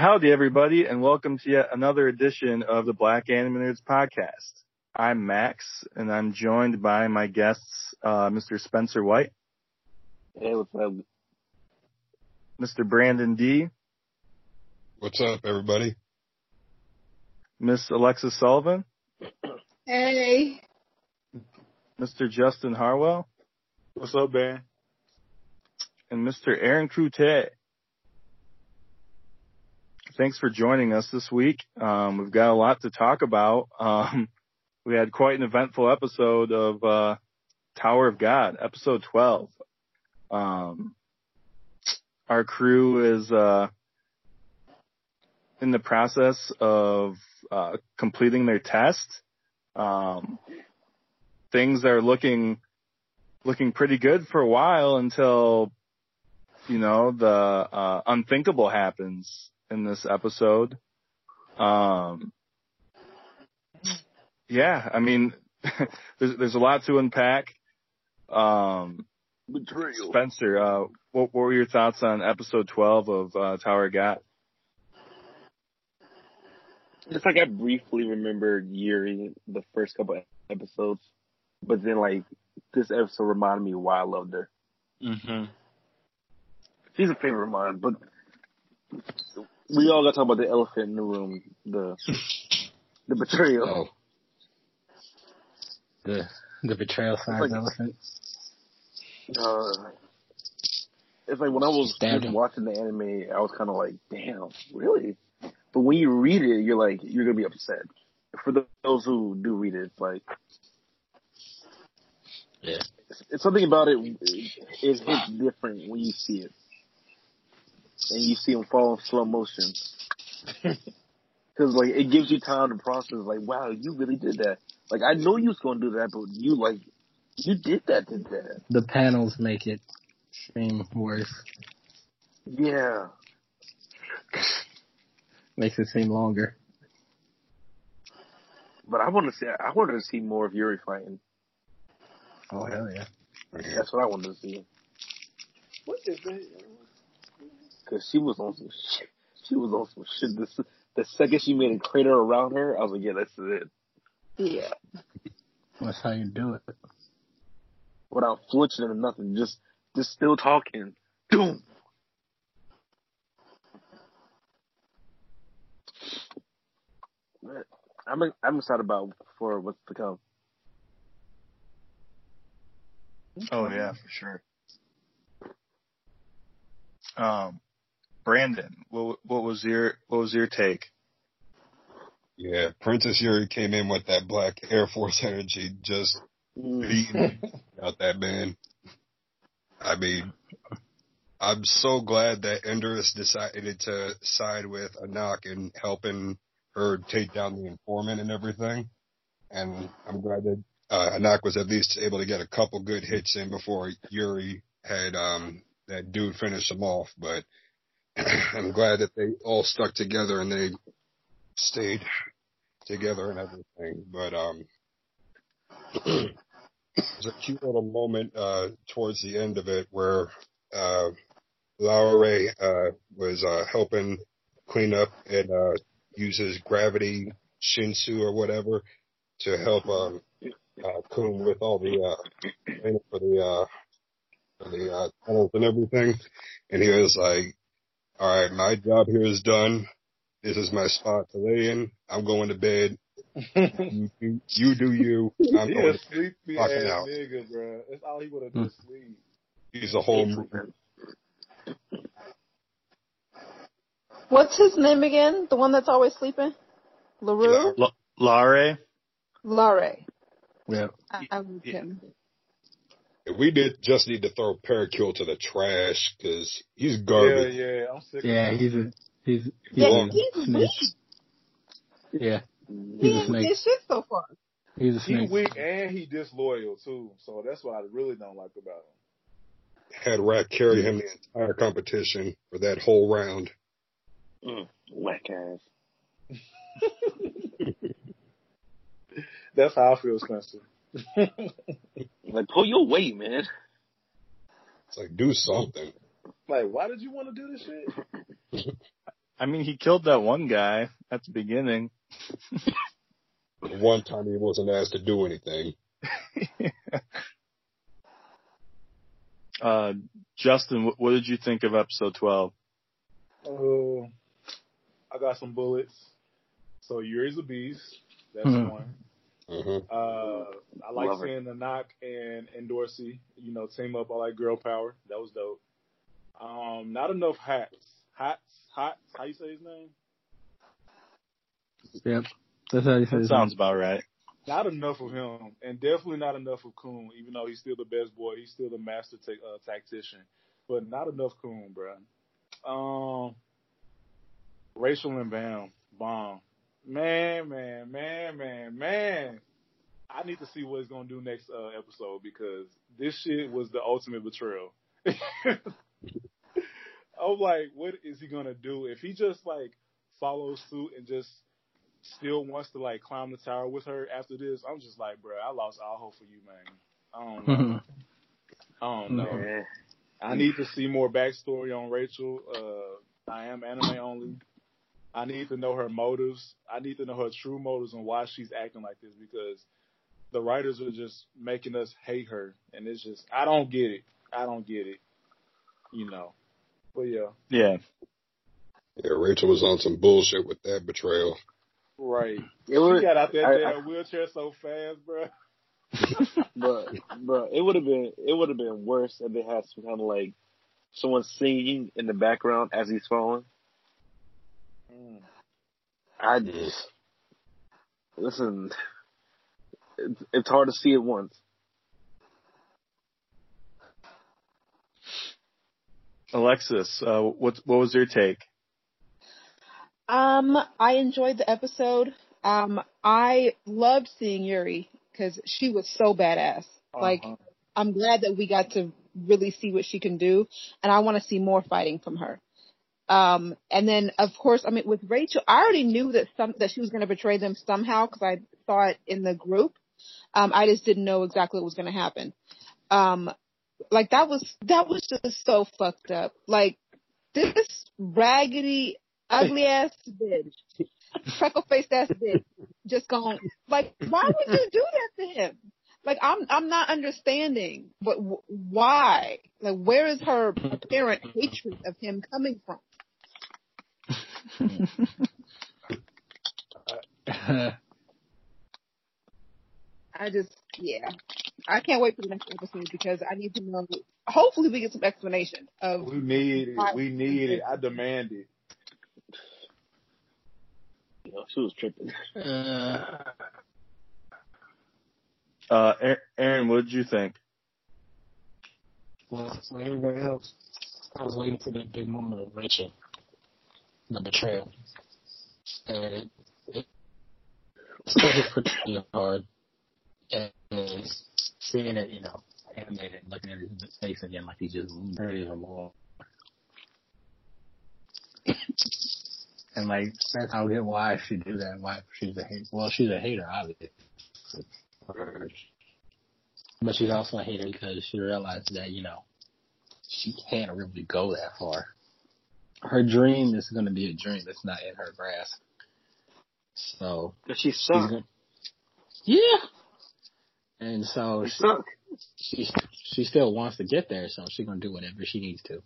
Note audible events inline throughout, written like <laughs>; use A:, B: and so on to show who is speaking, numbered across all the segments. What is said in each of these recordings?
A: Howdy, everybody, and welcome to yet another edition of the Black Anime Nerds podcast. I'm Max, and I'm joined by my guests, uh, Mr. Spencer White,
B: Hey, what's up?
A: Mr. Brandon D,
C: What's up, everybody?
A: Miss Alexis Sullivan,
D: Hey.
A: Mr. Justin Harwell,
E: What's up, man?
A: and Mr. Aaron Crute. Thanks for joining us this week. Um, we've got a lot to talk about. Um, <laughs> we had quite an eventful episode of uh, Tower of God, episode 12. Um, our crew is uh, in the process of uh, completing their test. Um, things are looking looking pretty good for a while until you know the uh, unthinkable happens in this episode. Um, yeah, I mean, <laughs> there's there's a lot to unpack. Um,
B: Betrayal.
A: Spencer, uh, what, what were your thoughts on episode 12 of uh, Tower of God?
B: It's like I briefly remembered Yuri the first couple episodes, but then like this episode reminded me why I loved her.
A: Mm-hmm.
B: She's a favorite of mine, but we all got to talk about the elephant in the room, the <laughs> the betrayal.
C: Oh,
F: The the betrayal sign
B: like-
F: elephant.
B: Uh, it's like when I was
F: Stabbed
B: just
F: him.
B: watching the anime, I was kind of like, "Damn, really?" But when you read it, you're like, you're gonna be upset. For those who do read it, like,
F: Yeah.
B: it's, it's something about it. It hits different when you see it, and you see him fall in slow motion. <laughs> Because like it gives you time to process. Like, wow, you really did that. Like I know you was gonna do that, but you like you did that, did that.
F: The panels make it seem worse.
B: Yeah.
F: Makes it seem longer.
B: But I want to see. I wanted to see more of Yuri fighting.
F: Oh hell yeah.
B: That's what I wanted to see.
E: What is that?
B: Cause she was on some <laughs> shit. She was on some shit. This the second she made a crater around her, I was like, yeah, that's it.
D: Yeah.
F: That's how you do it.
B: Without flinching or nothing, just just still talking. Doom. But I'm I'm excited about for what's to come.
A: Oh yeah, for sure. Um, Brandon, what what was your what was your take?
C: yeah. Princess Yuri came in with that black Air Force <laughs> energy, just beating out that man. I mean, I'm so glad that Endorsi decided to side with Anak and helping her take down the informant and everything. And I'm glad that uh, Anak was at least able to get a couple good hits in before Yuri had um, that dude finish him off. But <clears throat> I'm glad that they all stuck together and they stayed together and everything. But um, <clears throat> there's a cute little moment uh, towards the end of it where uh, Laura uh, was uh, helping clean up and uh, uses gravity shinsu or whatever to help um, uh, Khun with all the uh, for the uh, for the uh, tunnels and everything. And he was like, "All right, my job here is done. This is my spot to lay in. I'm going to bed. You, <laughs> you, you do you. I'm
E: He
C: going
E: a
C: to
E: sleepy
C: Fucking
E: ass
C: out.
E: nigga, bro. That's all he would have done. Sleep.
C: He's a whole
D: What's his name again? The one that's always sleeping? LaRue?
A: L- Lare?
D: Lare.
F: Yeah.
D: I, I with
A: Yeah.
D: him.
C: We did just need to throw Pericule to the trash because he's garbage.
E: yeah. Yeah, I'm sick.
F: Yeah,
E: of
F: he's a he's he's
D: Yeah,
C: Well,
F: a
D: he's
F: snake.
D: weak.
F: Yeah,
D: He
F: he's a snake.
D: did shit so far.
F: He's a
E: He weak and he disloyal too. So that's what I really don't like about him.
C: Had Rak carry him the entire competition for that whole round.
B: Mm, whack ass. <laughs>
E: That's how I feel, Spencer.
B: Like pull your weight, man.
C: It's like do something.
E: Like, why did you want to do this shit? <laughs>
A: I mean, he killed that one guy at the beginning. <laughs>
C: One time he wasn't asked to do anything. <laughs>
A: uh, Justin, what, what did you think of episode 12?
E: Uh, I got some bullets. So Yuri's a beast. That's
F: Mhm.
E: one.
C: Hmm
E: Uh, I like
B: Love her.
E: seeing the knock and and Dorsey, you know, team up. I like girl power. That was dope. Um, not enough Hatz. Hatz, Hatz. How you say his name?
F: Yep. That's how he
A: That
F: says.
A: sounds about right.
E: Not enough of him, and definitely not enough of Khun. Even though he's still the best boy, he's still the master ta- uh, tactician, but not enough Khun, bro. Um, Rachel and Bam, bomb. Man, man, man, man, man. I need to see what he's gonna do next uh, episode because this shit was the ultimate betrayal. <laughs> I was like, what is he gonna do if he just like follows suit and just still wants to like climb the tower with her after this? I'm just like, bro, I lost all hope for you, man. I don't know. <laughs> I don't know.
B: Yeah.
E: I need to see more backstory on Rachel. Uh, I am anime only. I need to know her motives. I need to know her true motives and why she's acting like this because the writers are just making us hate her, and it's just I don't get it. I don't get it. You know. But yeah,
A: Yeah.
C: Yeah, Rachel was on some bullshit with that betrayal.
E: right.
B: It was,
E: She got out that
B: I-
E: damn wheelchair so fast, bro.
B: but bro, it would have been it would have been worse if they had some kind of like someone singing in the background as he's falling. I
C: just
B: listen. It's, it's hard to see it once.
A: Alexis, uh, what what was your take?
D: Um, I enjoyed the episode. Um, I loved seeing Yuri because she was so badass. Like,
E: Uh-huh.
D: I'm glad that we got to really see what she can do, and I want to see more fighting from her. Um, and then of course, I mean, with Rachel, I already knew that some that she was going to betray them somehow because I saw it in the group. Um, I just didn't know exactly what was going to happen. Um, like that was that was just so fucked up. Like this raggedy, ugly ass bitch, freckle faced ass bitch, just going like, why would you do that to him? Like I'm I'm not understanding, but w- why? Like where is her apparent hatred of him coming from? I just yeah, I can't wait for the next episode because I need to know. Hopefully, we get some explanation of
E: We need it. We need it. I demand it.
B: You know, she was tripping.
F: uh,
A: Uh, Aaron- Aaron, what did you think?
F: well, for everybody else, I was waiting for the big moment of Rachel, the betrayal, and it, it <laughs> pretty hard. And, seeing it, you know, animated, looking at his face again, like he just hurt even more. and like that's how get why she do that. Why she's a hate. Well, she's a hater, obviously. But she's also a hater because she realized that, you know, she can't really go that far. Her dream is going to be a dream that's not in her grasp. So,
B: Cause she
F: she's
B: sucked.
F: gonna, yeah. And so
B: She
F: she, she, she still wants to get there, so she's going to do whatever she needs to.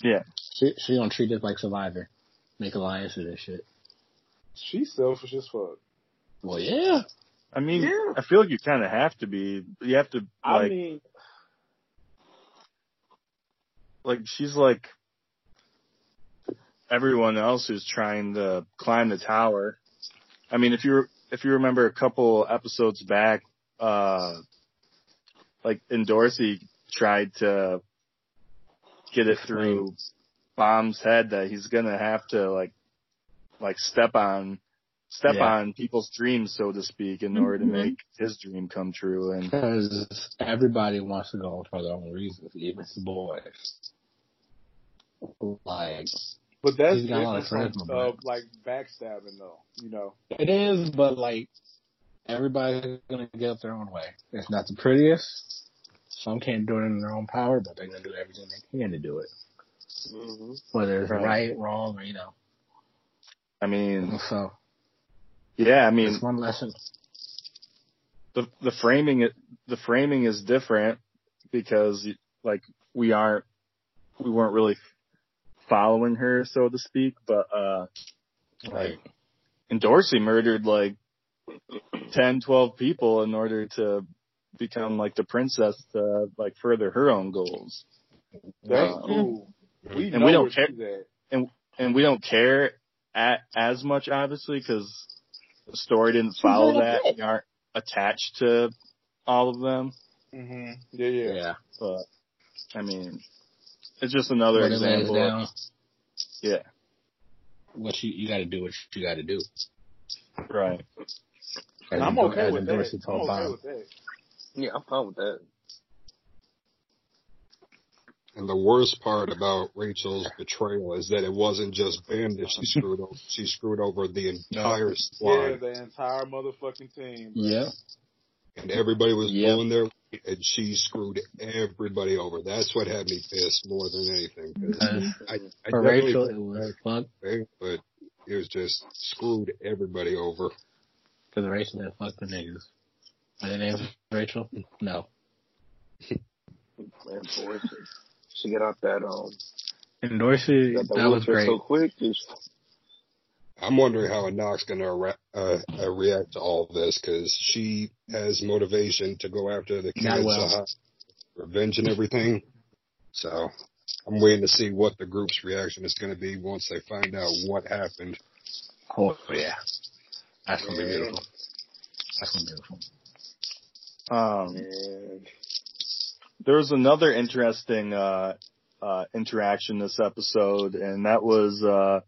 A: Yeah.
F: She, she going to treat it like Survivor. Make alliances and shit.
E: She's selfish as fuck.
F: Well, yeah.
A: I mean,
B: Yeah.
A: I feel like you kind of have to be. You have to
E: I
A: like,
E: mean,
A: like she's like everyone else who's trying to climb the tower. I mean, if you if you remember a couple episodes back, uh, like Dorsey tried to get it through Bam's head that he's gonna have to like like step on step
F: Yeah.
A: on people's dreams, so to speak, in order to make his dream come true. And
F: Because everybody wants to go for their own reasons, even the boys. Like,
E: but that's
F: He's got a lot of charisma,
E: uh, like backstabbing though. You know,
F: it is, but like, everybody's gonna get up their own way. It's not the prettiest. Some can't do it in their own power, but they're gonna do everything they can to do it.
B: hmm
F: whether it's
A: Right.
F: wrong, or you know.
A: I mean,
F: So
A: yeah, I mean,
F: it's one lesson.
A: the the framing it the framing is different because like we aren't we weren't really following her so to speak but uh
F: Right.
A: and Dorsey murdered like 10 12 people in order to become like the princess to like further her own goals
E: That's
A: Uh,
E: cool. We
A: and we don't
E: where
A: care-
E: she's at.
A: and we don't care at, as much obviously because the story didn't follow that
D: kid.
A: we aren't attached to all of them
E: Mm-hmm. Yeah, yeah.
F: Yeah.
A: but I mean it's just another
F: When it lays
A: example of-
F: down,
A: yeah
F: what you you got to do what you got to do.
A: right
F: As
E: I'm okay
F: as
E: with that. I'm okay with that.
B: Yeah, I'm fine with that.
C: And the worst part about Rachel's betrayal is that it wasn't just Ben that she screwed over. She screwed over the entire squad.
E: Yeah,
C: squad.
E: the entire motherfucking team.
F: Yeah.
C: And everybody was
F: Yep.
C: blowing their way, and she screwed everybody over. That's what had me pissed more than anything. 'cause
F: Because
C: I, I
F: for Rachel, it was fuck.
C: fair, but it was just screwed everybody over.
F: Because Rachel had fuck the niggas. Are their names Rachel? No. <laughs>
B: Man, boy, she, she got out that um
F: And Dorsey,
B: got the
F: that was great.
B: so quick. Just,
C: I'm wondering how Knox gonna re- uh, uh, react to all this because she has motivation to go after the kids,
F: well.
C: uh, revenge and everything. So I'm waiting to see what the group's reaction is going to be once they find out what happened.
F: Oh yeah, that's gonna be beautiful. That's gonna be beautiful.
A: um
B: man,
A: there was another interesting uh uh interaction this episode and that was uh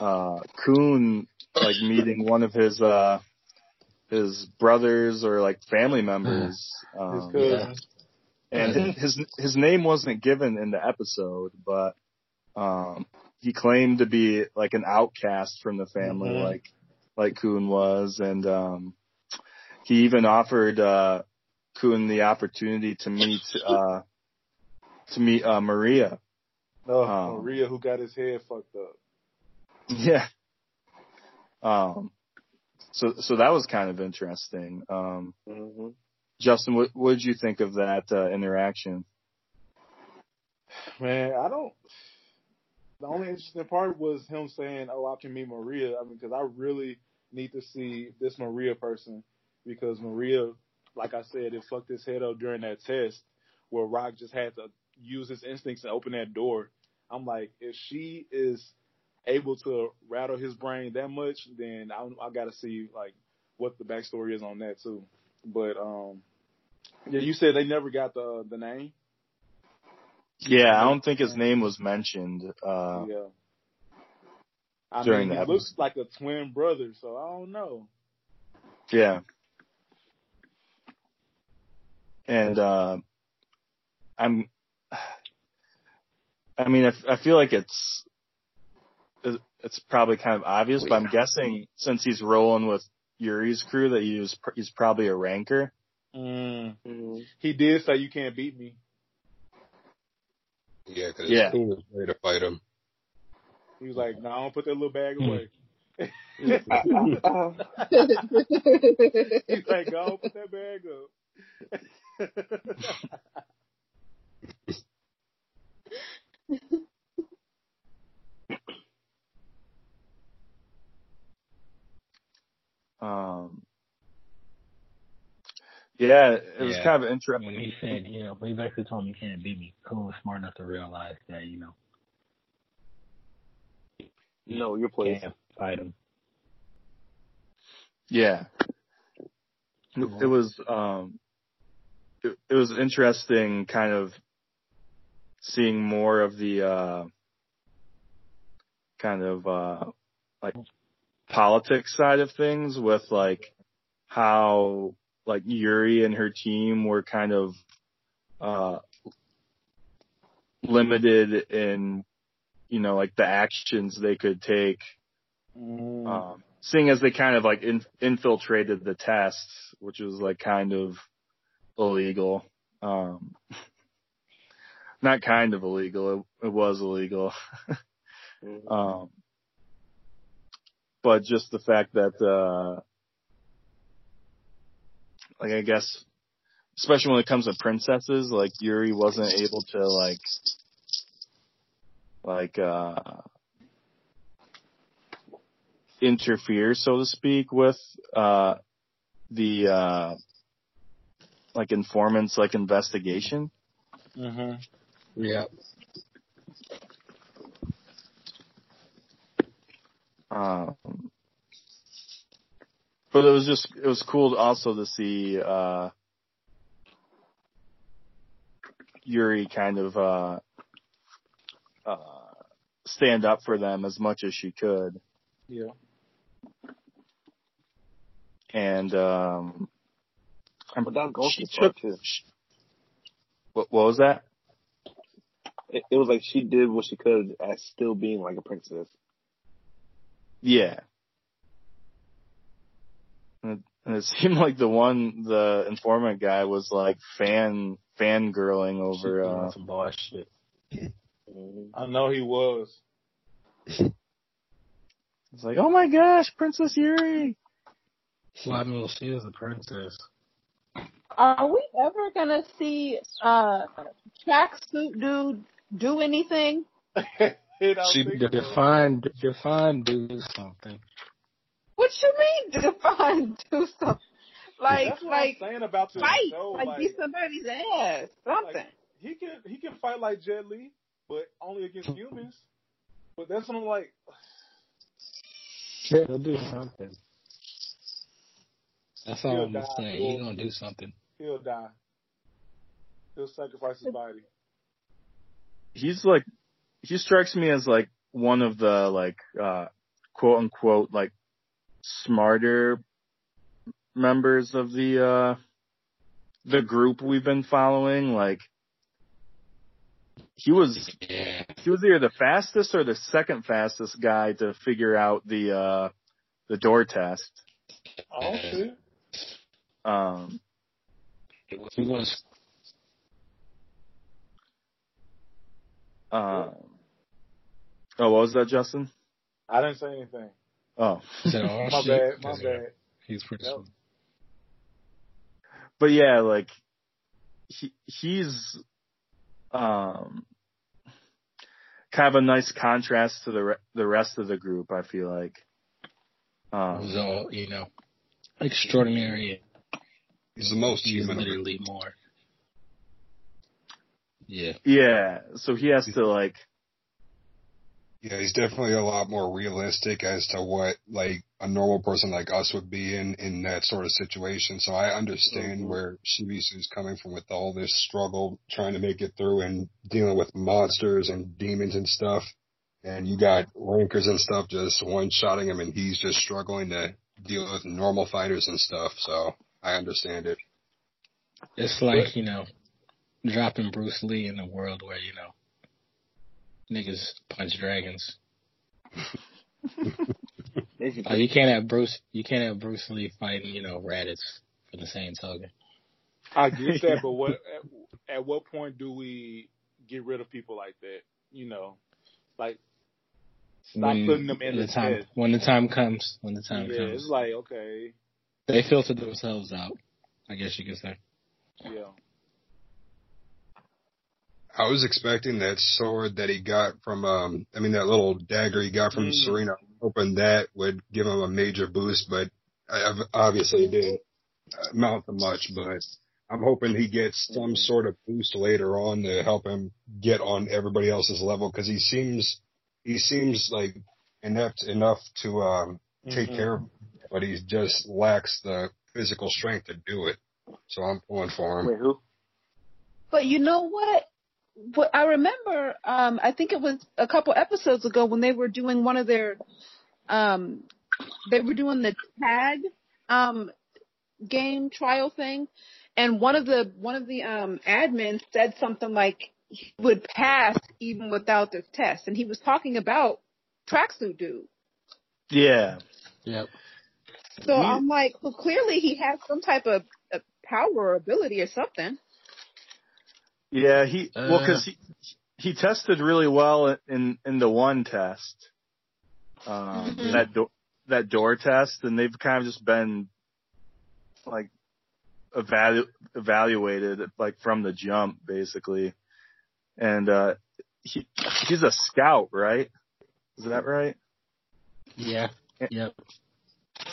A: uh Khun like meeting one of his uh his brothers or like family members
E: His
A: um,
E: cousin.
A: and his his name wasn't given in the episode but um he claimed to be like an outcast from the family
E: Mhm.
A: like like Khun was and um he even offered uh Khun the opportunity to meet uh to meet uh Maria.
E: Oh,
A: Um,
E: Maria, who got his head fucked up. <laughs>
A: Yeah. Um so so that was kind of interesting. Um
B: hmm
A: Justin, what what did you think of that uh, interaction?
E: Man, I don't. The only interesting part was him saying, "Oh, I can meet Maria." I mean, because I really need to see this Maria person because Maria, like I said, it fucked his head up during that test where Rak just had to use his instincts and open that door. I'm like, if she is able to rattle his brain that much, then I, I got to see like what the backstory is on that too. But um, yeah, you said they never got the the name.
A: Yeah, I don't think his name was mentioned. Uh
E: yeah. I
A: during
E: mean, he looks like a twin brother, so I don't know.
A: yeah. And uh I'm <sighs> I mean, I feel like it's it's probably kind of obvious, but I'm guessing since he's rolling with Yuri's crew that he was he's probably a ranker.
E: Mm.
B: hmm
E: He did say you can't beat me.
C: Yeah, because
A: Yeah.
C: Khun was ready to fight him.
E: He was like, "No, nah, don't put that little bag
F: Hmm.
E: away." He's like, "Go put that bag up." <laughs> <laughs>
A: Um Yeah, it was
F: Yeah.
A: kind of interesting.
F: When he said, you know, he basically told him you can't beat me. Cool was smart enough to realize that, you know,
B: No, your
F: you
B: place.
F: can't fight him.
A: Yeah. It was um it, it was interesting kind of seeing more of the uh kind of uh like politics side of things with like how like Yuri and her team were kind of uh limited in you know like the actions they could take
E: Mm.
A: um, seeing as they kind of like in, infiltrated the test, which was like kind of illegal. Um, <laughs> not kind of illegal. It, it was illegal. <laughs>
B: Mhm.
A: Um, but just the fact that, uh, like I guess, especially when it comes to princesses, like Yuri wasn't able to like, like, uh, interfere, so to speak, with, uh, the, uh, like informants, like investigation.
E: hmm
F: Yeah.
A: Um, but it was just it was cool also to see uh, Yuri kind of uh, uh, stand up for them as much as she could,
E: Yeah.
A: and um, I'm-
B: But that goes
A: she took.
B: too.
A: What, what was that?
B: It, it was like she did what she could as still being like a princess.
A: Yeah. And it, <laughs> seemed like the one, the informant guy was like fan, fangirling over, uh,
F: some bullshit.
B: Mhm. <laughs>
E: I know he was. <laughs>
A: it's like, oh my gosh, Princess Yuri!
F: Well, I mean, she is a princess.
D: Are we ever gonna see uh tracksuit dude do anything?
E: Hit out
C: She
E: big
F: De-
E: girl.
F: define, define, do something.
D: What you mean define do something? Like
E: That's what
D: like
E: I'm saying about this
D: fight,
E: show.
D: like,
E: Like,
D: beat somebody's ass, something.
E: Like, he can he can fight like Jet Li, but only against humans. But that's what I'm like.
F: He'll do something. That's all
E: He'll
F: I'm gonna
E: die,
F: say. He's gonna do something.
E: He'll die. He'll sacrifice his body.
A: He's like, he strikes me as like one of the like, uh, quote unquote, like smarter members of the, uh, the group we've been following. Like, he was he was either the fastest or the second fastest guy to figure out the uh the door test.
E: Oh shit.
A: Um
F: He was.
A: um Oh, what was that, Justin?
E: I didn't say anything.
A: Oh.
F: said, oh,
E: My
F: shit.
E: bad. My bad.
F: He's pretty
E: Yep.
F: smart.
A: But yeah, like he he's um kind of a nice contrast to the re- the rest of the group, I feel like.
F: It was
A: Um
F: all, you know, extraordinary.
C: He's the most
F: He's
C: human.
F: literally more. Yeah.
A: yeah, so he has to like
C: Yeah, he's definitely a lot more realistic as to what like a normal person like us would be in in that sort of situation. So I understand
B: Mhm.
C: where Shibisu's coming from with all this struggle trying to make it through and dealing with monsters and demons and stuff. And you got rankers and stuff just one shotting him and he's just struggling to deal with normal fighters and stuff. So I understand it.
F: It's like, you know, dropping Bruce Lee in a world where, you know, niggas punch dragons. <laughs>
B: Basically,
F: Oh, you can't have Bruce, you can't have Bruce Lee fighting, you know, Raditz for the same token.
E: I get that,
A: Yeah. <laughs>
E: but what at, at what point do we get rid of people like that? You know, like stop
F: when
E: putting them in
F: the
E: the
F: time,
E: test.
F: when the time comes, when the time
E: Yeah,
F: comes,
E: it's like okay,
F: they filter themselves out. I guess you could say.
E: yeah.
C: I was expecting that sword that he got from, um, I mean, that little dagger he got from
E: Mhm.
C: Serena, hoping that would give him a major boost, but I, I've- obviously it didn't amount to much, but I'm hoping he gets some sort of boost later on to help him get on everybody else's level, cause he seems, he seems like inept enough to, um, take
E: Mhm.
C: care of, him, but he just lacks the physical strength to do it. So I'm pulling for him.
B: wait, who?
D: But you know what? What I remember, um, I think it was a couple episodes ago when they were doing one of their, um, they were doing the tag, um, game trial thing, and one of the one of the um admins said something like he would pass even without this test, and he was talking about tracksuit dude.
A: yeah.
F: Yep.
D: So
A: He-
D: I'm like, well, clearly he has some type of, of power or ability or something.
A: Yeah, he well
F: Uh.
A: because he he tested really well in in the one test, um,
D: Mhm.
A: that do- that door test, and they've kind of just been like evalu- evaluated like from the jump basically, and uh, he he's a scout, right? Is that right?
F: Yeah. Yep.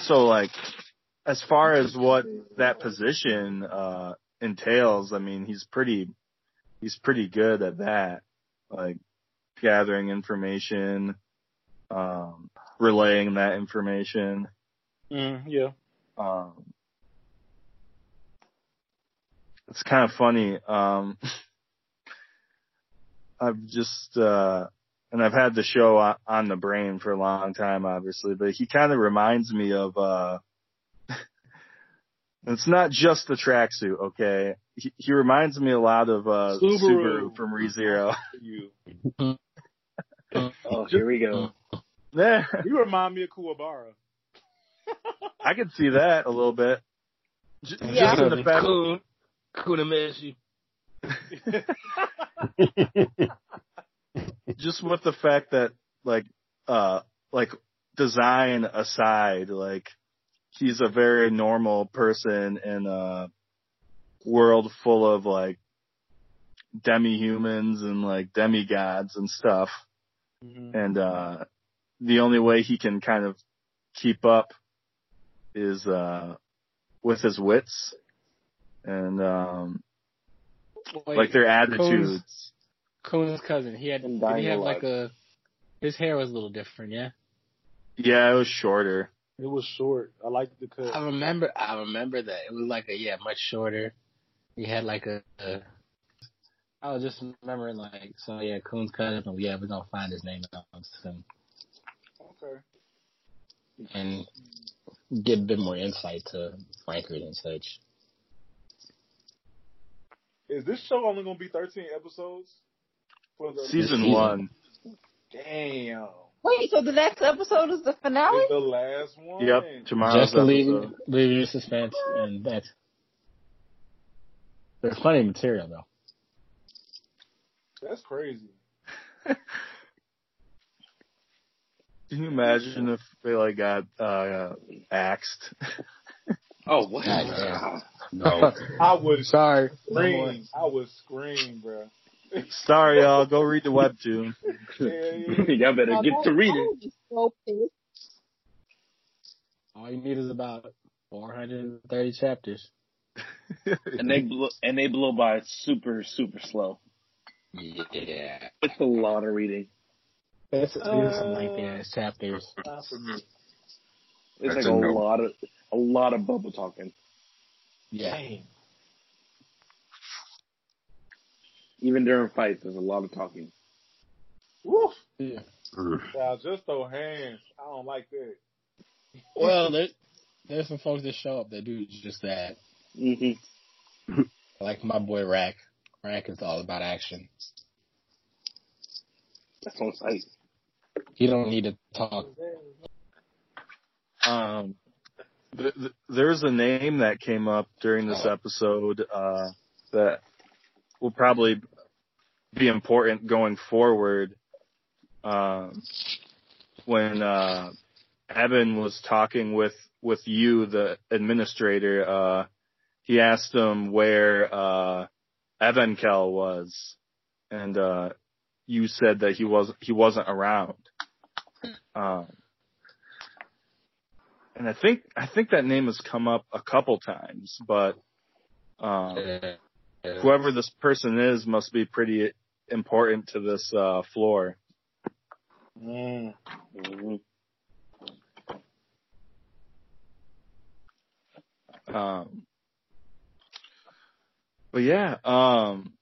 A: So like, as far as what that position uh entails, I mean, he's pretty he's pretty good at that. Like gathering information, um, relaying that information.
E: Mm, yeah.
A: Um, it's kind of funny. Um, <laughs> I've just, uh, and I've had the show on, on the brain for a long time, obviously, but he kind of reminds me of, uh, it's not just the tracksuit, okay? He, he reminds me a lot of, uh,
E: Subaru.
A: Subaru from ReZero.
E: You. <laughs>
B: Oh, here we go.
A: Yeah,
E: You remind me of Kuwabara. <laughs>
A: I can see that a little bit. J-
D: Yeah.
A: Just in the fact,
F: Kun, Kunameshi. <laughs>
A: just with the fact that like uh like design aside like he's a very normal person in a world full of like demi-humans and like demigods and stuff
E: Mhm.
A: and uh the only way he can kind of keep up is uh with his wits and um
F: Wait,
A: like their attitudes
F: Khun's cousin. He had.
B: And
F: Did he
B: dying
F: have
B: alive.
F: like a? His hair was a little different. Yeah.
A: yeah it was shorter
E: It was short. I liked the cut.
F: I remember. I remember that it was like a yeah, much shorter. He had like a. a I was just remembering like so yeah, Khun's cousin. oh, Yeah, we're gonna find his name out soon
E: Okay.
F: and get a bit more insight to Frankfurt and such.
E: Is this show only gonna be thirteen episodes? For the
A: season
F: season.
A: one
E: Damn.
D: Wait, so the next episode is the finale?
E: It's the last one.
A: Yep, tomorrow's
F: Just to leave,
A: episode.
F: leave you in suspense, and that's. There's plenty of material though.
E: That's crazy. <laughs>
A: Can you imagine if they like got uh axed? <laughs>
B: Oh, what?
F: God.
C: No.
E: I would
F: Sorry.
E: scream. I would scream, bro. <laughs>
A: Sorry, y'all. Go read the webtoon.
E: Yeah, <laughs> yeah.
B: Y'all better get to
D: I
B: reading.
D: so.
F: All you need is about 430 chapters.
B: And they blow, and they blow by super, super slow.
F: Yeah.
B: It's a lot of reading.
F: That's these are some
E: Uh,
F: lengthy ass chapters.
E: Not for me.
B: It's
C: That's
B: like
C: a
B: a
C: no.
B: lot of a lot of bubble talking.
F: Yeah.
E: Dang.
B: Even during fights, there's a lot of talking.
E: Woof.
F: yeah.
E: Y'all just throw hands. I don't like that.
F: Well, there, there's some folks that show up that do just that.
B: hmm
F: Like my boy Rak. Rak is all about action.
B: That's on site.
F: He don't need to talk.
A: Um, th- th- there's a name that came up during this episode uh, that will probably be important going forward. Um, when uh, Evan was talking with with you, the administrator, uh, he asked him where uh, Evankhell was, and uh, you said that he was he wasn't around. Um, and I think I think that name has come up a couple times, but um, whoever this person is must be pretty important to this uh, floor.
E: Mm.
B: hmm
A: Um, but yeah, um,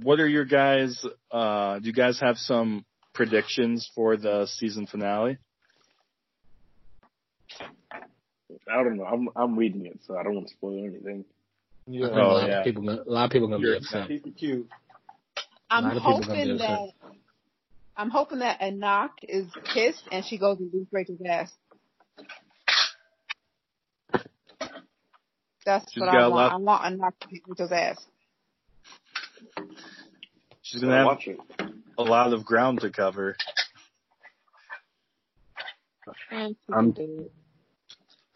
A: what are your guys? Uh, do you guys have some predictions for the season finale?
B: I don't know. I'm I'm reading it, so I don't want to spoil anything.
E: Yeah.
F: I think a
A: Oh,
F: lot
A: yeah.
F: of people, gonna- a lot of people gonna be
A: You're-
F: upset.
E: Keep it cute.
D: I'm
F: A lot of people gonna
D: hoping that
F: upset.
D: I'm hoping that Anak is pissed and she goes and beats Rachel's ass. That's
A: She's
D: what I want.
A: lot-
D: I want Anak to beat Rachel's ass.
A: She's gonna have
B: watch it.
A: a lot of ground to cover.
C: I'm-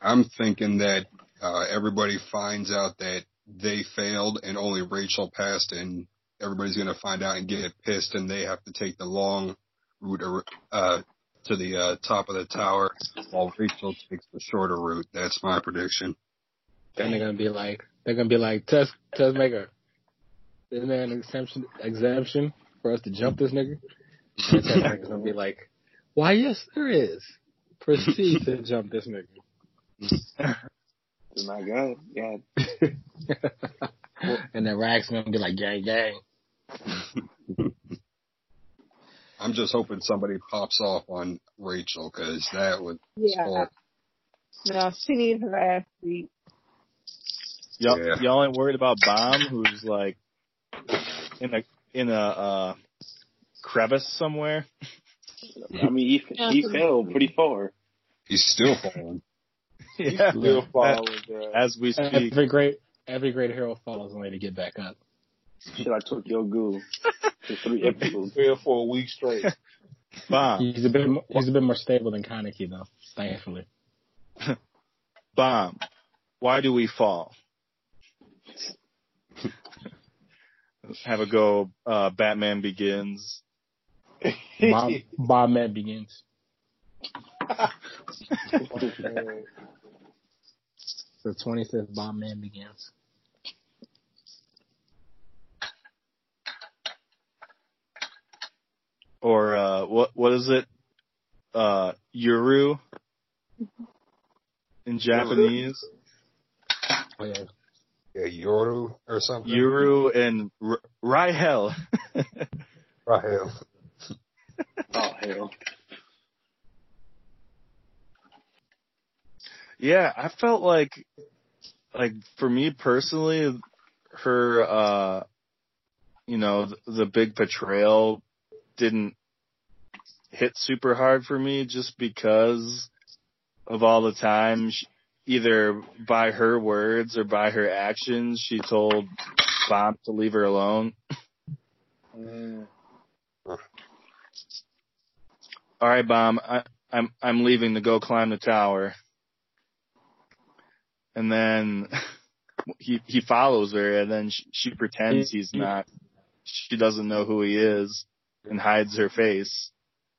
C: I'm thinking that uh, everybody finds out that they failed and only Rachel passed, and everybody's gonna find out and get pissed, and they have to take the long route uh, to the uh, top of the tower, while Rachel takes the shorter route. That's my prediction.
F: Then they're gonna be like, they're gonna be like, test, test maker. Isn't there an exemption, exemption for us to jump this nigga? <laughs> And test maker's gonna be like, why yes there is. Proceed to jump this nigga. <laughs>
B: It's not good. Yeah. <laughs>
F: and then Rags gonna be like, gang, gang. <laughs>
C: I'm just hoping somebody pops off on Rachel because that would.
D: Yeah. No, she needs her ass beat.
A: Y'all,
C: Yeah.
A: y'all ain't worried about Bam, who's like in a in a uh, crevice somewhere.
B: I mean, he he fell pretty far.
C: He's still falling. <laughs>
A: Yeah,
E: Still following, bro.
A: as we speak.
F: Every great, every great hero follows only to get back up.
B: Shit, I took your goo for three <laughs> episodes.
E: Fell for a week straight. <laughs>
A: Bam,
F: He's a bit, mo- he's a bit more stable than Kaneki though, thankfully.
A: bomb. Why do we fall? Have a go. Uh, Batman Begins.
F: Bob, Bob Man begins. <laughs> The 25th Bam Man begins.
A: or uh what what is it? Uh Yoru in Japanese.
F: Oh yeah.
C: Yeah, Yoru or something.
A: Yuru and R- Rahel. <laughs>
C: Rahel.
B: Oh hell.
A: Yeah, I felt like like for me personally her uh you know the, the big betrayal didn't hit super hard for me just because of all the time she, either by her words or by her actions she told Bam to leave her alone.
E: Mm.
A: All right, Bam, I, I'm I'm leaving to go climb the tower. And then <laughs> he he follows her, and then she, she pretends he's not. She doesn't know who he is, and hides her face.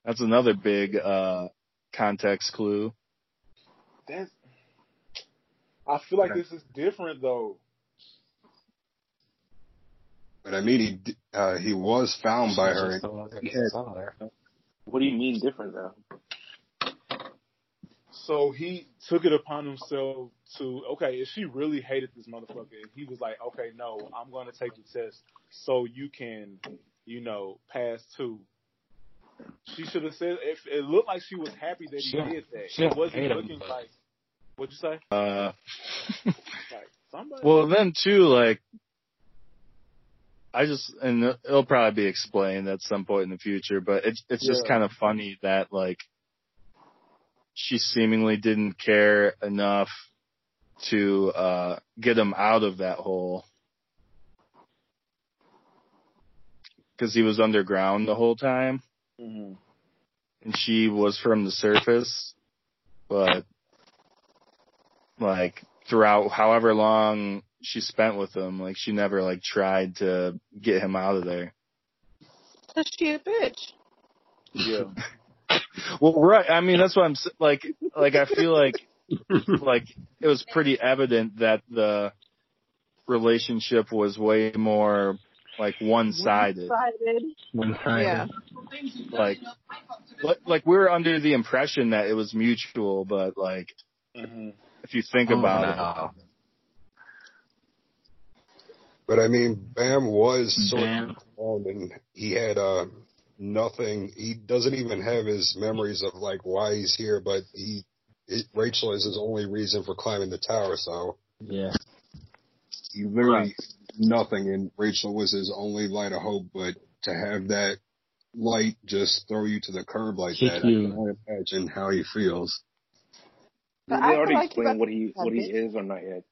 A: That's another big uh context clue.
E: That's. I feel like this is different though.
C: But I mean, he uh, he was found by her.
B: What do you mean different though?
E: So he took it upon himself to okay, if she really hated this motherfucker, if he was like, okay, no, I'm gonna take the test so you can, you know, pass too. She should have said. If it looked like she was happy that he
F: She
E: did that,
F: she
E: it wasn't
F: hate him, but-
E: like. What'd you say?
A: Uh, <laughs>
E: Like somebody.
A: well, then too, like, I just and it'll probably be explained at some point in the future, but it's it's just
E: Yeah.
A: kind of funny that like she seemingly didn't care enough to uh get him out of that hole because he was underground the whole time
B: Mm-hmm.
A: and she was from the surface but like throughout however long she spent with him like she never like tried to get him out of there
D: Cause she a bitch.
E: yeah. <laughs>
A: well right i mean that's what i'm like like i feel like <laughs> like it was pretty evident that the relationship was way more like one-sided
D: Sided.
F: One time.
D: Yeah.
A: like like- like we were under the impression that it was mutual but like
E: hmm
A: if you think
F: Oh,
A: about it
F: no.
C: But I mean, Bam was sort
F: Bam.
C: of and he had uh nothing. He doesn't even have his memories of like why he's here, but he it, Rachel is his only reason for climbing the tower. So
F: Yeah.
C: he literally nothing, and Rachel was his only light of hope. But to have that light just throw you to the curb like
F: Kick
C: that, I
F: you.
C: can only imagine how he feels.
B: Did they
D: I feel
B: already
D: like
B: explain what he what he is or not yet?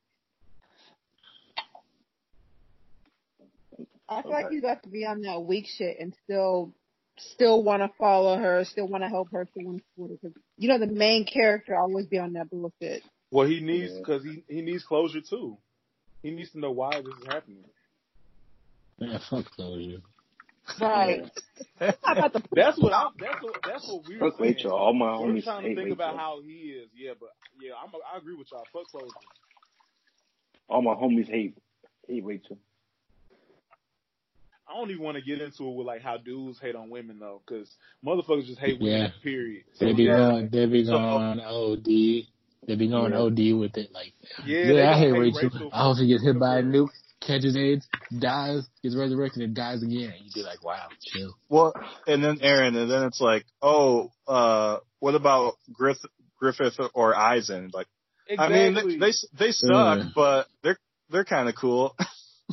D: I feel like he's about to be on that weak shit and still, still want to follow her, still want to help her, still want to support her. Cause you know the main character always be on that bullshit.
E: Well, he needs
B: Yeah.
E: because he he needs closure too. He needs to know why this is happening.
F: Yeah, fuck closure.
D: Right. <laughs> I'm not about to
E: That's what I. That's what. That's what we were
B: Fuck
E: saying.
B: Rachel. All my
E: We were trying to
B: hate
E: think about how he is. Yeah, but yeah, I'm. I agree with y'all. Fuck closure.
B: All my homies hate hate Rachel.
E: I don't even want to get into it with like how dudes hate on women though, because motherfuckers just hate women.
F: Yeah.
E: Period.
F: They be
A: Yeah.
F: going, they be
A: So-
F: going OD. They be going
B: Yeah.
F: OD with it. Like,
E: Yeah,
F: yeah, I hate
E: hate
F: Rachel. I hope he gets hit by a nuke, catches AIDS, dies, gets resurrected, and dies again. And you be like, wow, chill.
A: Well, and then Aaron, and then it's like, oh, uh, what about Griff, Griffith or Eisen? Like,
E: Exactly.
A: I mean, they they, they suck,
F: Yeah.
A: but they're they're kind of cool. <laughs>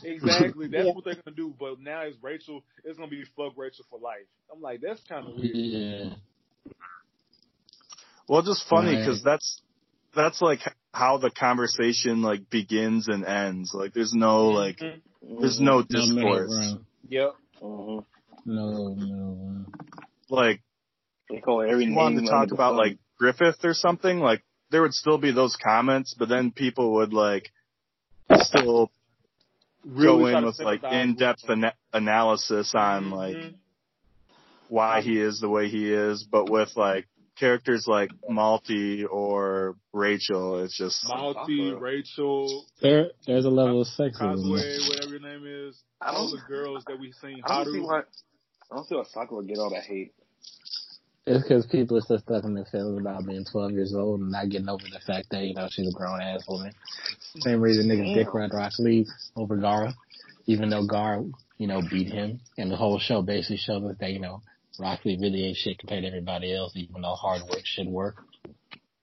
E: exactly. <laughs> That's
D: Yeah.
E: what they're gonna do. But now it's Rachel. It's gonna be fuck Rachel for life. I'm like, that's kind of weird.
F: Yeah.
A: well, just funny
F: Right.
A: because that's that's like how the conversation like begins and ends. Like, there's no like,
E: Mhm.
A: there's no
F: No
A: discourse.
F: ground.
E: Yep.
B: hmm
F: No, no.
A: Like,
B: They call every
A: if you
B: name.
A: wanted to talk about
B: sun.
A: like Griffith or something, like there would still be those comments, but then people would like still
E: Really
A: go in with like in-depth
E: with
A: ana- analysis on like
E: Mhm.
A: why he is the way he is, but with like characters like Malty or Rachel, it's just
E: Malty,
B: Sakura.
E: Rachel,
F: There, there's a level of sexism.
E: Cosway, whatever your name is.
B: I
E: All
B: don't-
E: the girls that we've seen.
B: I don't see
E: Haru.
B: why. I don't see why Sakura get all that hate.
F: It's because people are still stuck in their feelings about being 12 years old and not getting over the fact that, you know, she's a grown ass woman. Same reason niggas dick ride Rock Lee over Gaara, even though Gaara, you know, beat him. And the whole show basically shows us that, you know, Rock Lee really ain't shit compared to everybody else, even though hard work should work.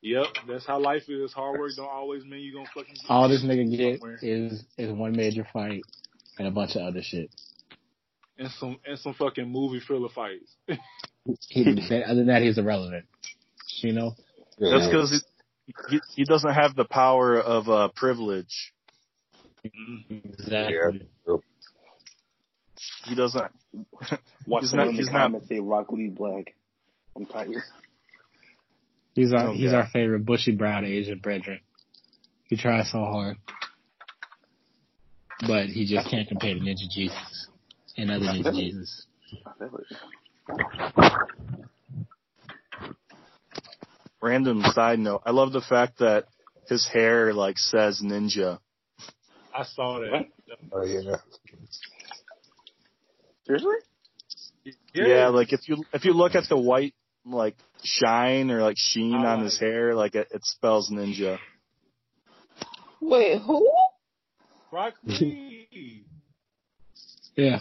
E: Yep, that's how life is. Hard work don't always mean you gonna fucking. get
F: All this nigga get
E: somewhere.
F: is, is one major fight and a bunch of other shit.
E: and some and some fucking movie filler fights. <laughs>
F: He, that- other than that, he's irrelevant. You know?
A: that's because he, he doesn't have the power of uh, privilege.
F: Exactly.
A: He doesn't.
B: Watch
A: He's not- he's not-
B: comments say Rock Lee black. I'm tired.
F: He's our,
A: Oh,
F: he's
A: yeah.
F: our favorite bushy browed Asian brethren. He tries so hard. But he just can't compare to Ninja Jesus and other Ninja Jesus.
A: Random side note: I love the fact that his hair like says ninja.
E: I saw that.
C: Oh yeah.
B: Seriously?
A: Yeah. like if you if you look at the white like shine or like sheen
E: I
A: on
E: like
A: his hair, like it, it spells ninja.
D: Wait, who?
E: Rock <laughs> Lee,
F: Yeah.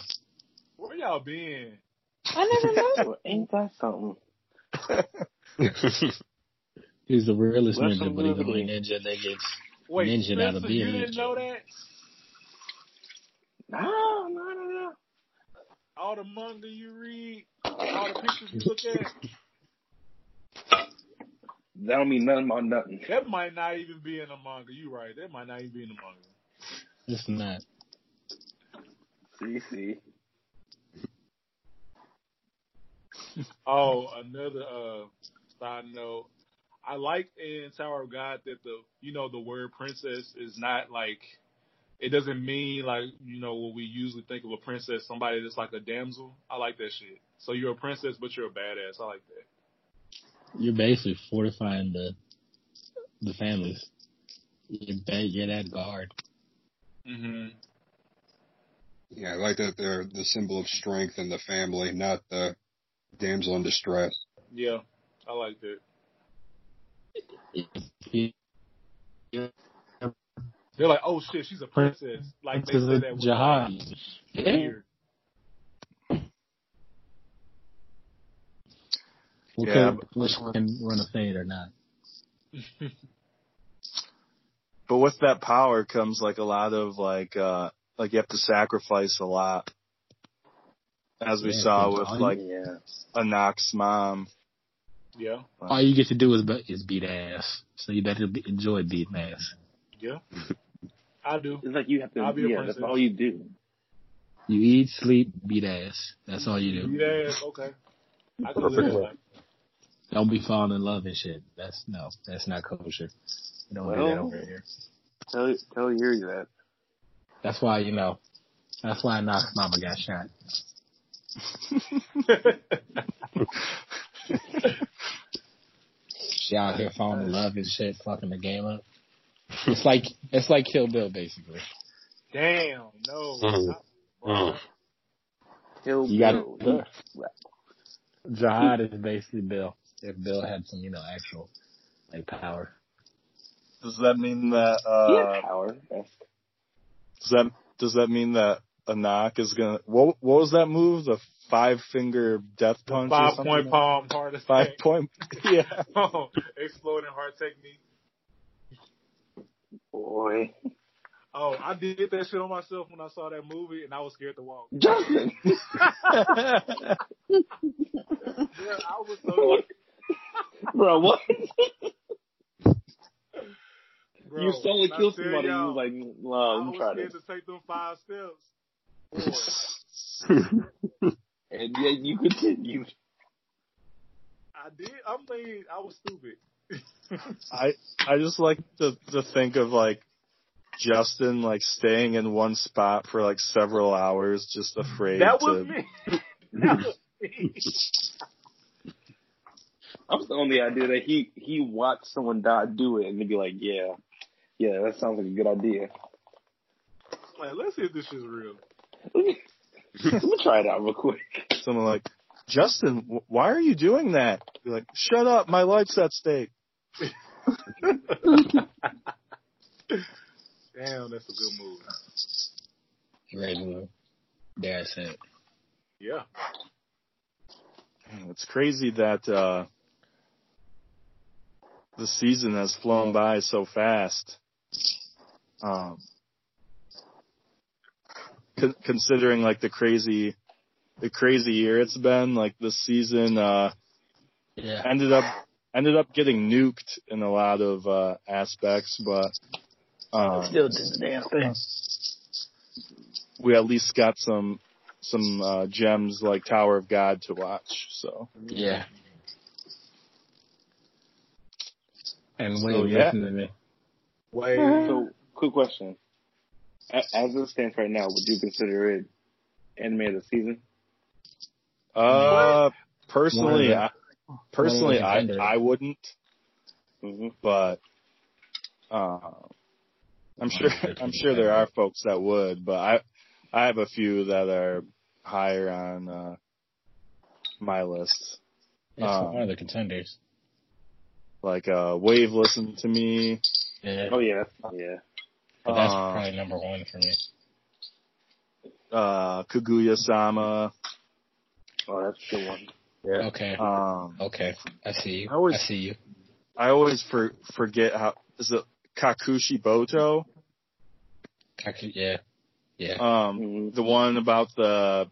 E: where y'all been?
D: I never know. <laughs>
B: Well, ain't that something? <laughs>
F: He's the realest
B: Well,
F: ninja,
B: some
F: but he's the only ninja that gets
E: Wait,
F: Ninja out of
E: Spencer,
F: being
E: you
F: a
E: didn't
F: ninja.
E: know that?
B: No, no, no, no.
E: All the manga you read, all the pictures you look at,
B: That don't mean nothing about nothing.
E: that might not even be in the manga. You right, that might not even be in the manga.
F: it's not.
B: See, see. <laughs>
E: Oh, another uh side note. I like in Tower of God that the you know the word princess is not like it doesn't mean like you know what we usually think of a princess, somebody that's like a damsel. I like that shit. So you're a princess, but you're a badass. I like that.
F: You're basically fortifying the the families. You're, ba- you're that guard.
E: hmm
C: Yeah, I like that they're the symbol of strength in the family, not the damsel in distress.
E: Yeah, I like that. They're like, oh shit, she's a princess. Like they
F: Princess
E: said that with
F: Jahad.
E: Weird.
F: Who
A: Yeah,
F: can, which one can run a fade or not?
A: But with that power comes like a lot of like uh like you have to sacrifice a lot. As we
F: Yeah,
A: saw with
F: all
A: like
B: Yeah.
A: Anak's mom.
E: yeah,
F: All you get to do is be- is beat ass. So you better be, enjoy beating ass.
E: yeah. I do.
B: It's like you have to.
E: I'll be a
B: Yeah,
E: princess.
B: that's all you do.
F: You eat, sleep, beat ass. That's all you do.
E: Yeah, okay. I can live that.
F: Don't be falling in love and shit. That's no, that's not kosher. You don't do that over here.
B: Tell tell Yuri that.
F: That's why you know. That's why Knox Mama got shot. <laughs> She out here falling in love and shit, fucking the game up. It's like it's like Kill Bill basically.
E: Damn, no.
C: Mhm. Mm.
B: Kill
F: You got
B: Bill.
F: Jahad is basically Bill. If Bill had some, you know, actual like power.
A: Does that mean that
B: He
A: uh
B: had power.
A: Does that does that mean that Anak is gonna what what was that move? The five finger death punch? or
E: Five
A: something?
E: point palm heart attack.
A: Five point <laughs> yeah.
E: oh, Exploding heart technique.
B: boy.
E: Oh, I did that shit on myself when I saw that movie, and I was scared to walk.
B: Justin. <laughs>
E: Yeah, I was so. <laughs>
B: Bro, what?
E: Bro,
B: you suddenly
E: when I
B: killed somebody. You
E: y'all,
B: was like,
E: I
B: "Well, let
E: was
B: me try
E: scared to take them five steps. Boy, <laughs>
B: and yet you continued.
E: I did. I mean, I was stupid. <laughs>
A: I I just like to to think of like Justin like staying in one spot for like several hours, just afraid
E: that
A: to. <laughs>
E: was me. That was me.
B: I'm still on the idea that he he watched someone die do it and then be like, "Yeah, yeah, that sounds like a good idea."
E: Like, let's see if this is real.
B: Let <laughs> me, let me try it out real quick.
A: Someone like Justin, why are you doing that? Be like, shut up, my life's at stake. <laughs>
E: Damn, that's a good movie.
F: Great move. Dare I say it.
E: Yeah.
A: Man, It's crazy that uh the season has flown by so fast. Um, con- considering like the crazy, the crazy year it's been, like the season uh
F: Yeah.
A: ended up ended up getting nuked in a lot of uh aspects, but um,
F: Still did the damn thing.
A: we at least got some some uh gems like Tower of God to watch. So
F: Yeah. And
A: So, yeah.
F: listen to me.
E: Wait.
B: So, quick question: A- As it stands right now, would you consider it anime of the season?
A: uh personally
F: One
A: I,
F: of
A: personally
F: the
A: I
F: contenders.
A: I wouldn't
B: Mm-hmm.
A: but uh, I'm sure
F: One of the <laughs>
A: I'm sure there are folks that would, but I I have a few that are higher on uh, my list.
F: It's
A: Um,
F: one of the contenders.
A: Like uh, Wave, listen to me.
F: Yeah.
B: Oh yeah, yeah.
F: But that's
A: uh,
F: probably number one for me.
A: uh, Kaguya Sama.
B: Oh, that's a good one.
F: Okay.
A: Um,
F: Okay. I see you.
A: I always-
F: I see you.
A: I always for, forget how is it Kakushigoto?
F: I could, yeah. Yeah.
A: Um,
B: Mhm.
A: the one about the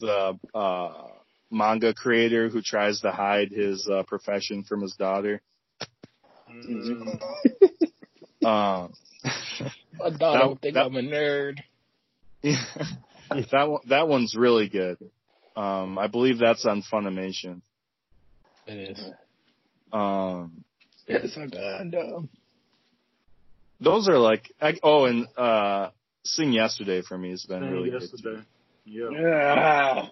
A: the uh, manga creator who tries to hide his uh, profession from his daughter.
E: Mm, <laughs>
A: Um,
F: My daughter
A: that-
F: think
A: that-
F: I'm a nerd.
A: Yeah, <laughs> that one, that one's really good. Um, I believe that's on Funimation.
F: It is.
A: Um,
F: Yes, I got
A: those are like, I, oh, and uh, Sing Yesterday for me has been
E: Same
A: really
E: yesterday. Yeah.
B: Yeah,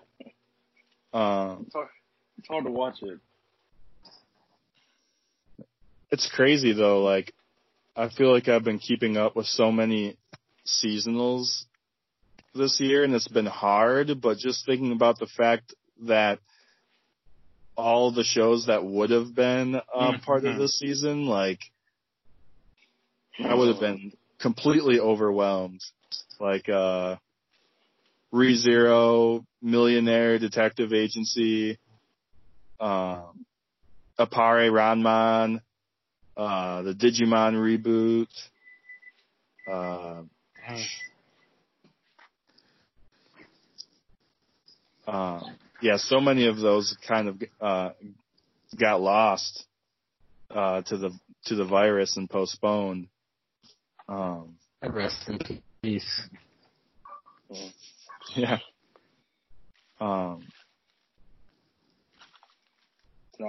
A: good. Um,
B: it's hard, it's hard to watch it.
A: it's crazy though. Like, I feel like I've been keeping up with so many seasonals this year, and it's been hard. But just thinking about the fact that all the shows that would have been um, part of this season, like, I would have been completely overwhelmed. Like, uh, ReZero, Millionaire Detective Agency, um, Appare Ranman, uh, the Digimon reboot, uh, um, yeah, so many of those kind of, uh, got lost, uh, to the, to the virus and postponed. Um,
F: Rest in peace. <laughs>
A: Yeah. Um,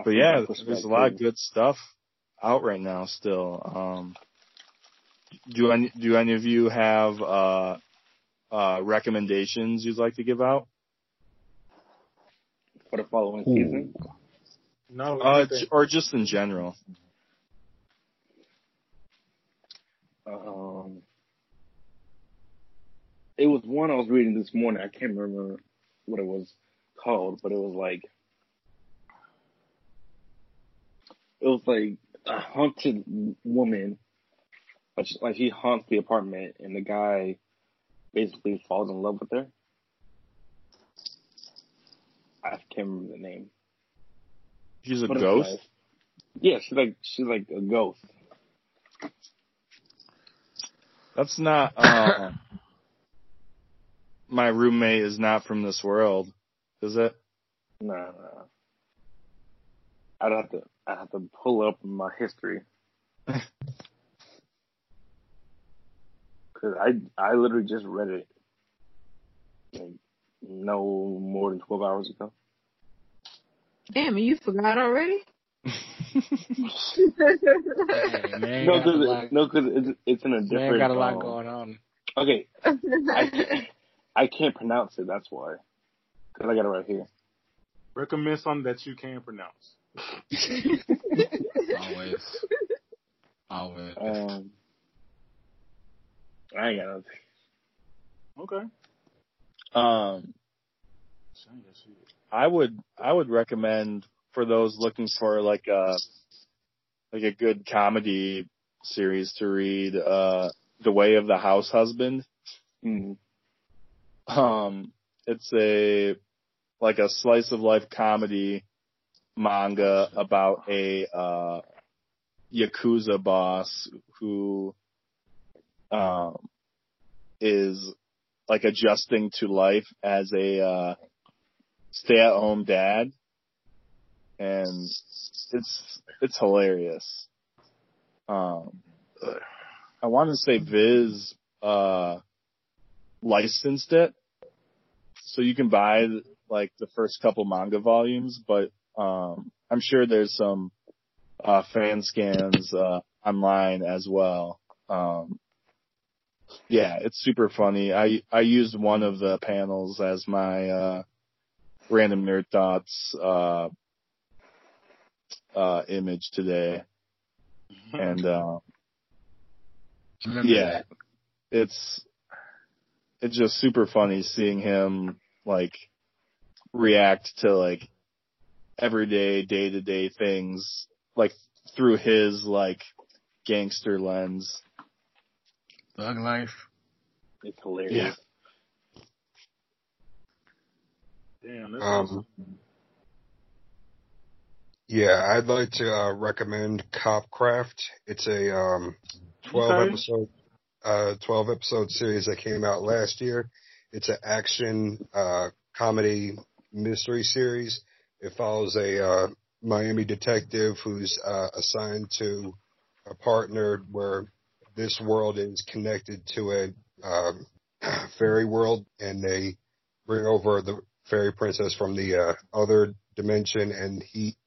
A: but yeah, there's a lot of good stuff out right now still. Um, do any, do any of you have, uh, uh, recommendations you'd like to give out?
B: for the following
C: Ooh.
B: season.
E: No,
A: Uh, j- or just in general?
B: Um, it was one I was reading this morning. I can't remember what it was called, but it was like it was like a haunted woman. Like she, she haunts the apartment, and the guy basically falls in love with her. I can't remember the name.
A: She's a
B: it's
A: ghost?
B: Yeah, she's like she's like a ghost.
A: That's not, uh, my roommate is not from this world, is it?
B: Nah, nah. I'd have to I'd have to pull up my history. <laughs> Cause I I literally just read it like no more than twelve hours ago.
D: Damn, you forgot already? <laughs>
F: Hey, man,
B: No, cause it, no, cause it's it's in a different.
F: man
B: different.
F: got a lot
B: um,
F: going on.
B: Okay, <laughs> I can't, I can't pronounce it. That's why. Cause I got it right here.
E: Recommend something that you can pronounce.
F: Always. Always.
B: Um, I ain't got nothing.
E: Okay.
A: Um, I would I would recommend for those looking for like a like a good comedy series to read uh The Way of the House Husband.
B: Mm.
A: Um it's a like a slice of life comedy manga about a uh yakuza boss who um is like adjusting to life as a uh stay at home dad and it's it's hilarious. Um I want to say Viz uh licensed it so you can buy like the first couple manga volumes but um I'm sure there's some uh fan scans uh online as well. Um yeah, it's super funny. I I used one of the panels as my uh random nerd thoughts uh uh image today and uh yeah
F: that.
A: it's it's just super funny seeing him like react to like everyday day to day things like through his like gangster lens
F: Thug life.
B: It's hilarious.
A: Yeah.
E: Damn, that's
C: Um,
E: awesome.
C: Yeah, I'd like to uh, recommend Copcraft. It's a um, 12
E: Okay.
C: episode uh, 12 episode series that came out last year. It's an action uh, comedy mystery series. It follows a uh, Miami detective who's uh, assigned to a partner where this world is connected to a um, <clears throat> fairy world, and they bring over the fairy princess from the uh, other dimension, and he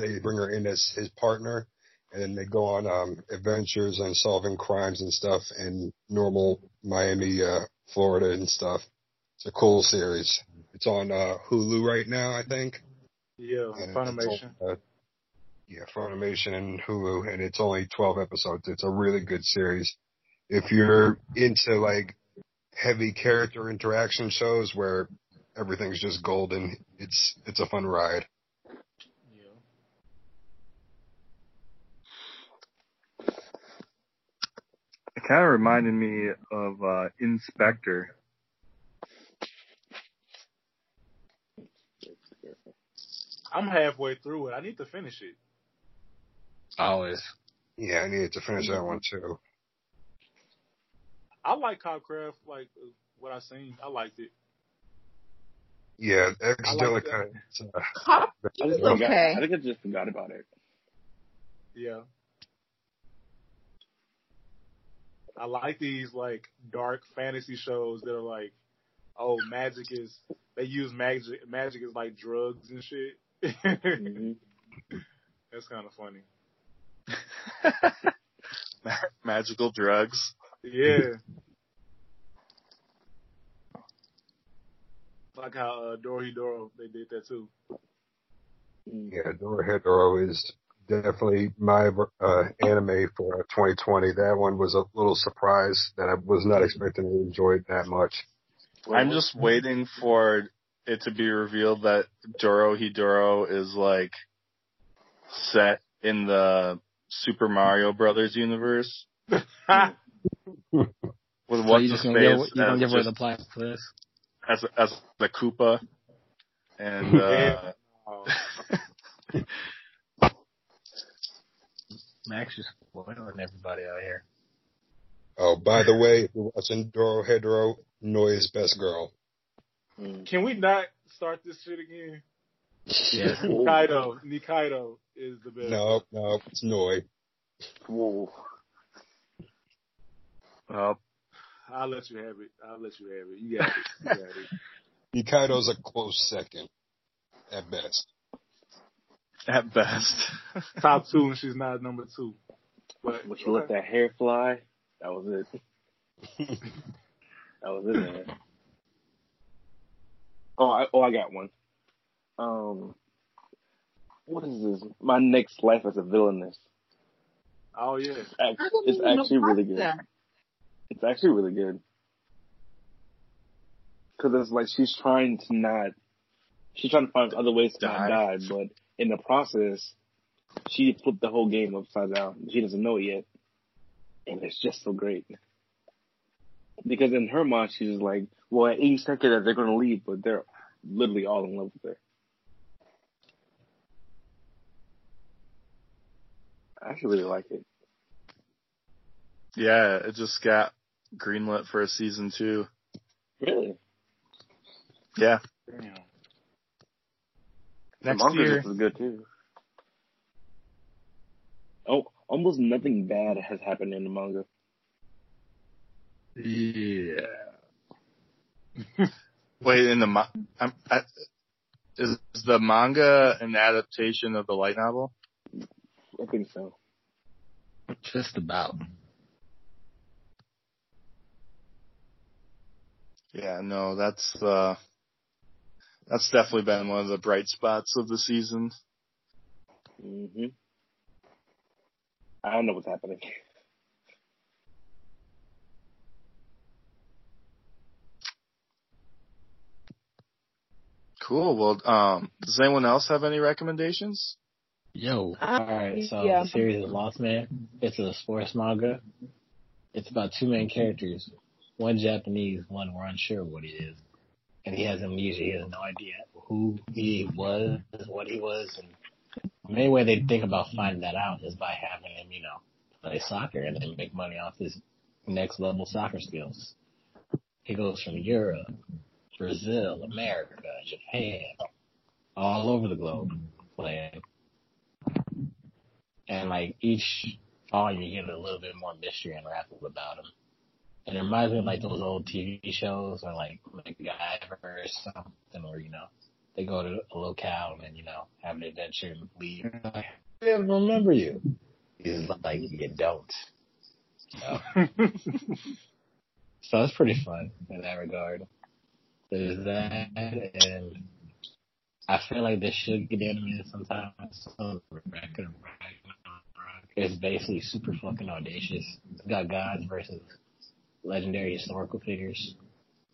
C: they bring her in as his partner, and then they go on um, adventures and solving crimes and stuff in normal Miami, uh, Florida and stuff. It's a cool series. It's on uh, Hulu right now, I think.
E: Yeah,
C: And
E: Funimation.
C: all, uh, yeah, Funimation and Hulu, and it's only 12 episodes. It's a really good series. If you're into like heavy character interaction shows where everything's just golden, it's it's a fun ride.
E: Yeah.
A: it kind of reminded me of uh inspector
E: I'm halfway through it. I need to finish it.
F: Always.
C: Yeah, I needed to finish that one too.
E: I like Copcraft, like uh, what I seen. I liked it.
C: Yeah, Ex
E: I like
C: uh,
B: I just forgot.
D: okay.
B: I think I just forgot about it.
E: Yeah. I like these like dark fantasy shows that are like oh, magic is they use magic magic is like drugs and shit.
B: Hmm <laughs>
E: That's kind of funny. <laughs>
A: Magical drugs.
E: Yeah. like how uh, Dorohedoro they did that too.
C: Yeah, Dorohedoro is definitely my uh, anime for 2020. That one was a little surprise that I was not expecting to enjoy it that much.
A: I'm just waiting for it to be revealed that Dorohedoro is like set in the Super Mario Brothers universe <laughs> with
F: So
A: what's
F: you
A: the
F: just gonna give,
A: space
F: you gonna
A: as,
F: give her the
A: just,
F: plot for this?
A: as as the Koopa and uh <laughs>
F: Max just spoiling everybody out here.
C: Oh, by the way, if you're watching Dorohedoro, Noi's best girl.
B: Mm.
E: Can we not start this shit again?
F: Yes. <laughs>
E: Nikaido, Nikaido is the best.
C: No, no, it's Noi.
B: Whoa.
A: well,
E: I'll let you have it. I'll let you have it. You got it. You got it. <laughs>
C: Nikaido's a close second, at best.
A: at best. <laughs>
E: Top two, and she's not number two. But
B: When she let that hair fly, that was it. That was it, man. Oh, I, oh, I got one. Um, what is this? My next life as a villainess.
E: Oh yeah.
B: Act- It's actually really good.
D: that.
B: It's actually really good. Cause it's like she's trying to not, she's trying to find other ways to not
A: Die.
B: die, but in the process, she flipped the whole game upside down. She doesn't know it yet. And it's just so great. Because in her mind, she's like, well, at any second that they're gonna leave, but they're literally all in love with her. I actually really like it.
A: yeah, it just got greenlit for a season two.
B: Really?
A: Yeah.
E: Damn.
B: The
A: Next
B: manga
A: year.
B: is good too. Oh, almost nothing bad has happened in the manga.
A: Yeah. Wait, in the ma- I'm, I, is, is the manga an adaptation of the light novel?
B: I think so.
F: Just about.
A: Yeah, no, that's uh that's definitely been one of the bright spots of the season.
B: hmm I don't know what's happening.
A: Cool. Well, um, does anyone else have any recommendations?
F: Yo.
D: Uh,
F: Alright, so
D: yeah.
F: the series is Lost Man. It's a sports manga. It's about two main characters. One Japanese, one we're unsure what he is. And he has amnesia. He has no idea who he was, what he was, and the main way they think about finding that out is by having him, you know, play soccer and then make money off his next level soccer skills. He goes from Europe, Brazil, America, Japan, all over the globe playing. And like each volume you get a little bit more mystery and raffle about him. And it reminds me of like those old TV shows or like MacGyver or something where, you know, they go to a locale and, you know, have an adventure and leave. Like, I don't remember you. He's like, you don't. So, <laughs> so it's pretty fun in that regard. There's that and I feel like this should get animated sometime. So Ragnarok is basically super fucking audacious. It's got gods versus legendary historical figures,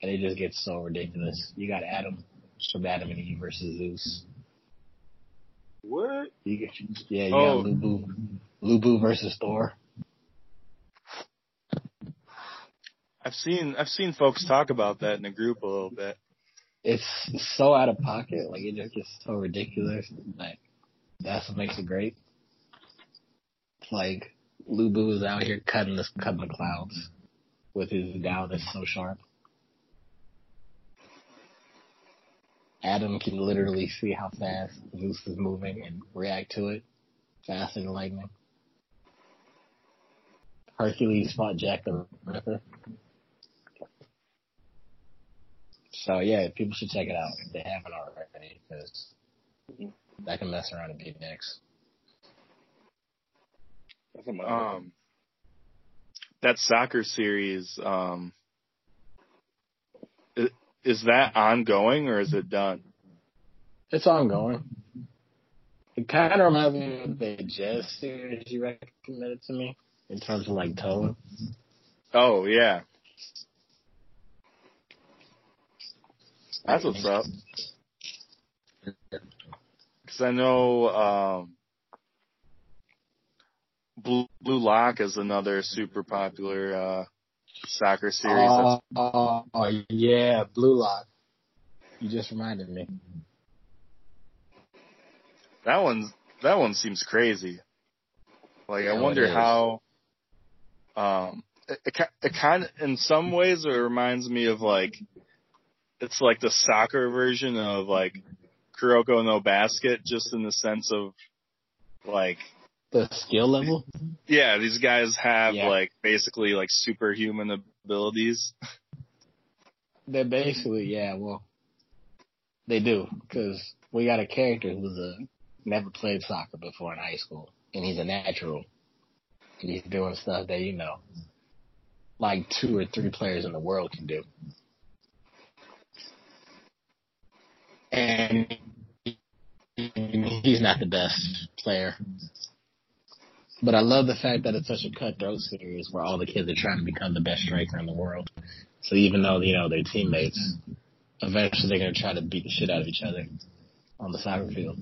F: and it just gets so ridiculous. You got Adam from Adam and Eve versus Zeus.
E: What?
F: You get, yeah, you
A: Oh.
F: got Lu Bu, Lubu versus Thor.
A: I've seen I've seen folks talk about that in the group a little bit.
F: It's so out of pocket, like it's just so ridiculous. Like that's what makes it great. Like Lu Bu is out here cutting the cutting the clouds with his down that's so sharp. Adam can literally see how fast Zeus is moving and react to it faster than lightning. Hercules fought Jack the Ripper. So yeah, people should check it out if they haven't already, because that can mess around and be next.
B: That's what my-
A: Um, that soccer series, um, is that ongoing or is it done?
F: It's ongoing. It kind of reminds me of the Jazz series you recommended to me in terms of like tone.
A: Oh yeah, that's what's up. Because I know um, Blue, Blue Lock is another super popular uh, soccer series.
F: Oh, oh, oh, yeah, Blue Lock. You just reminded me.
A: that one's that one seems crazy. Like I
F: Oh,
A: wonder how. Um, it, it, it kind of, in some ways, it reminds me of like, it's like the soccer version of like Kuroko no Basket, just in the sense of like,
F: The skill level?
A: yeah, these guys have
F: Yeah.
A: like basically like superhuman abilities.
F: They're basically, yeah, well, they do, because we got a character who's a, never played soccer before in high school, and he's a natural. And he's doing stuff that, you know, like two or three players in the world can do. And he's not the best player. But I love the fact that it's such a cutthroat series where all the kids are trying to become the best striker in the world. So even though, you know, they're teammates, eventually they're going to try to beat the shit out of each other on the soccer field.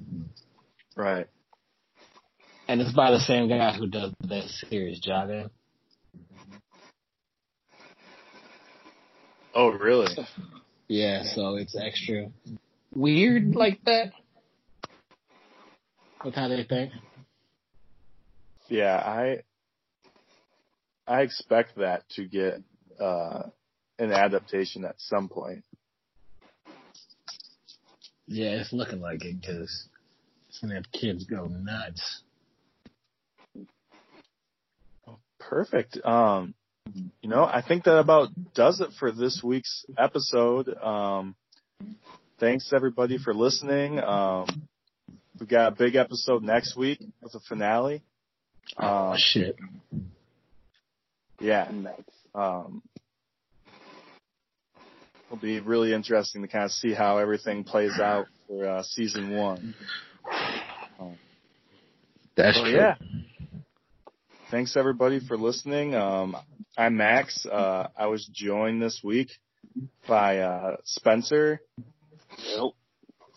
A: Right.
F: And it's by the same guy who does that series, Jaga.
A: Oh, really?
F: Yeah, so it's extra weird like that. With how they think.
A: Yeah, I I expect that to get uh an adaptation at some point.
F: Yeah, it's looking like it because it's gonna have kids go nuts.
A: Perfect. Um, you know, I think that about does it for this week's episode. Um, thanks everybody for listening. Um, we got a big episode next week with a finale.
F: Oh
A: Um,
F: shit!
A: yeah. Um, it'll be really interesting to kind of see how everything plays out for uh, season one.
F: That's
A: So
F: true.
A: yeah. Thanks everybody for listening. Um, I'm Max. Uh, I was joined this week by uh, Spencer,
B: Yep.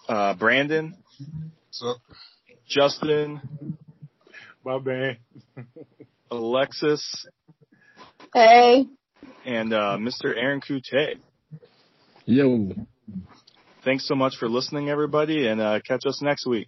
A: uh, Brandon,
C: So,
A: Justin,
E: My bad.
A: Alexis,
D: Hey.
A: and uh, Mr. Aaron Coute.
F: Yo.
A: Thanks so much for listening, everybody, and uh, catch us next week.